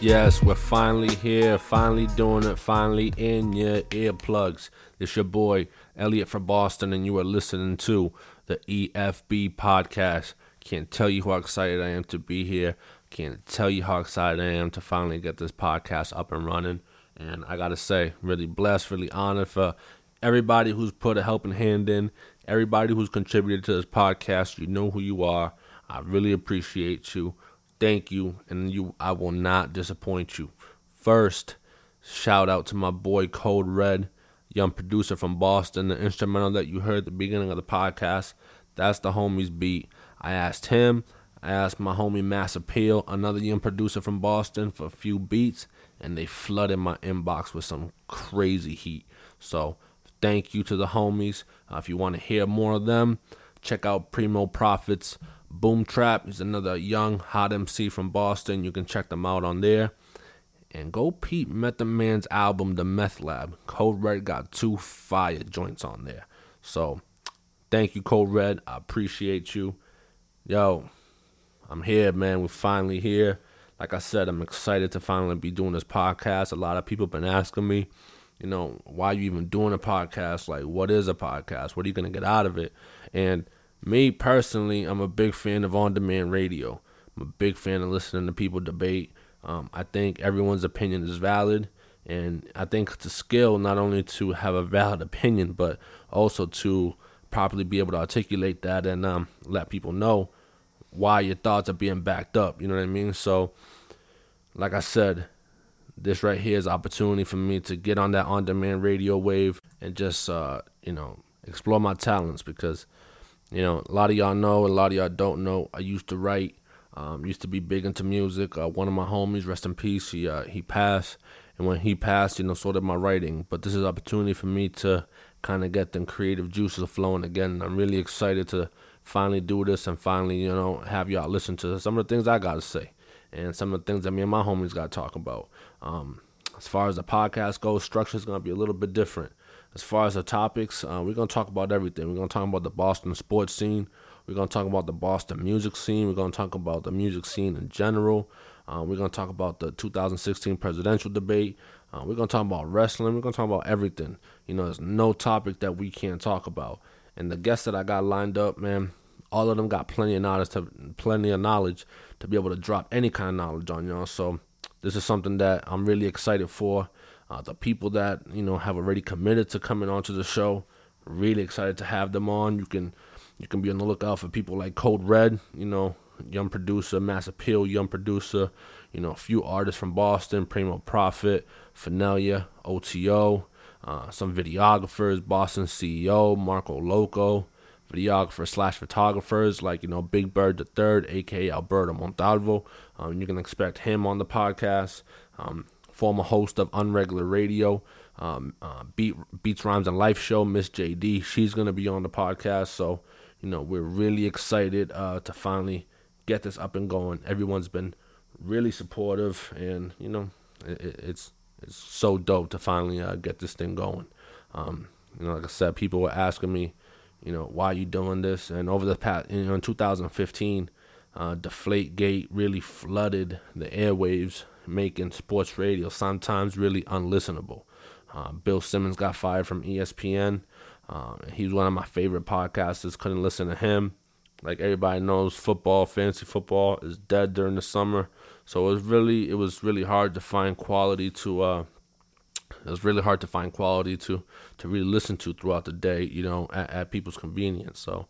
Yes, we're finally here, finally doing it, finally in your earplugs. It's your boy, Elliot from Boston, and you are listening to the EFB podcast. Can't tell you how excited I am to be here. Can't tell you how excited I am to finally get this podcast up and running. And I gotta say, really blessed, really honored for everybody who's put a helping hand in, everybody who's contributed to this podcast. You know who you are. I really appreciate you. Thank you, and you. I will not disappoint you. First, shout out to my boy Code Red, young producer from Boston. The instrumental that you heard at the beginning of the podcast, that's the homies beat. I asked him. I asked my homie Mass Appeal, another young producer from Boston, for a few beats, and they flooded my inbox with some crazy heat. So thank you to the homies. Uh, if you want to hear more of them, check out Primo Profits Boom Trap. He's another young hot MC from Boston. You can check them out on there. And go peep Method Man's album, The Meth Lab. Code Red got two fire joints on there. So thank you, Code Red. I appreciate you. Yo, I'm here, man. We're finally here. Like I said, I'm excited to finally be doing this podcast. A lot of people have been asking me, you know, why you even doing a podcast? Like, what is a podcast? What are you going to get out of it? And me personally, I'm a big fan of on demand radio. I'm a big fan of listening to people debate. Um, I think everyone's opinion is valid. And I think it's a skill not only to have a valid opinion, but also to properly be able to articulate that and um, let people know why your thoughts are being backed up. You know what I mean? So, like I said, this right here is opportunity for me to get on that on-demand radio wave and just uh, you know explore my talents because you know a lot of y'all know, a lot of y'all don't know. I used to write, um, used to be big into music. Uh, one of my homies, rest in peace, he uh, he passed, and when he passed, you know, so did my writing. But this is an opportunity for me to kind of get them creative juices flowing again. I'm really excited to finally do this and finally, you know, have y'all listen to some of the things I got to say and some of the things that me and my homies got to talk about. Um, as far as the podcast goes, structure is to be a little bit different. As far as the topics, uh, we're going to talk about everything. We're going to talk about the Boston sports scene. We're going to talk about the Boston music scene. We're going to talk about the music scene in general. Uh, we're going to talk about the 2016 presidential debate. Uh, we're going to talk about wrestling. We're going to talk about everything. You know, there's no topic that we can't talk about. And the guests that I got lined up, man, all of them got plenty of knowledge to plenty of knowledge to be able to drop any kind of knowledge on y'all. So this is something that I'm really excited for. Uh, the people that you know have already committed to coming onto the show, really excited to have them on. You can you can be on the lookout for people like Code Red, you know, young producer, Mass Appeal, young producer, you know, a few artists from Boston, Primo Profit, Finelia, OTO, uh, some videographers, Boston CEO, Marco Loco, videographers slash photographers like, you know, Big Bird the Third, aka Alberto Montalvo. Um, you can expect him on the podcast. Um, former host of Unregular Radio, um, uh, Beat, Beats, Rhymes, and Life Show, Miss JD. She's going to be on the podcast. So, you know, we're really excited uh, to finally get this up and going. Everyone's been really supportive, and, you know, it, it's it's so dope to finally uh, get this thing going. Um, you know, like I said, people were asking me, you know, why are you doing this? And over the past, you know, in 2015, uh, Deflategate really flooded the airwaves, making sports radio sometimes really unlistenable. Uh, Bill Simmons got fired from ESPN. Uh, he's one of my favorite podcasters. Couldn't listen to him. Like everybody knows, football, fantasy football, is dead during the summer. So it was really, it was really hard to find quality to. Uh, it was really hard to find quality to to really listen to throughout the day. You know, at, at people's convenience. So,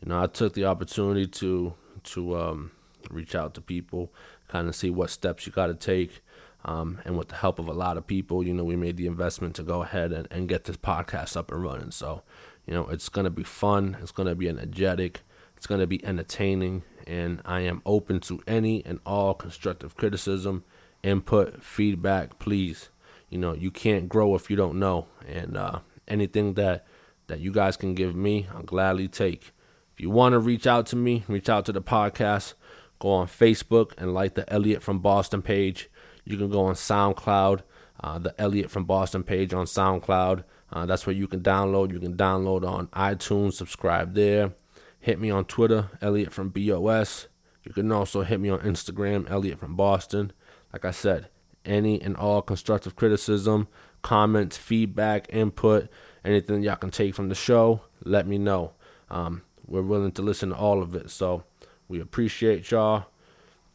you know, I took the opportunity to to um, reach out to people, kind of see what steps you got to take. Um, and with the help of a lot of people, you know, we made the investment to go ahead and, and get this podcast up and running. So, you know, it's going to be fun. It's going to be energetic. It's going to be entertaining. And I am open to any and all constructive criticism, input, feedback. Please, you know, you can't grow if you don't know. And uh, anything that, that you guys can give me, I'll gladly take. If you want to reach out to me, reach out to the podcast. Go on Facebook and like the Elliot from Boston page. You can go on SoundCloud, uh, the Elliot from Boston page on SoundCloud. Uh, that's where you can download. You can download on iTunes, subscribe there. Hit me on Twitter, Elliot from BOS. You can also hit me on Instagram, Elliot from Boston. Like I said, any and all constructive criticism, comments, feedback, input, anything y'all can take from the show, let me know. Um, we're willing to listen to all of it. So we appreciate y'all.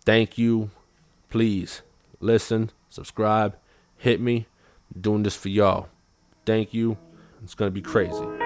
Thank you. Please listen, subscribe, hit me. I'm doing this for y'all. Thank you. It's going to be crazy.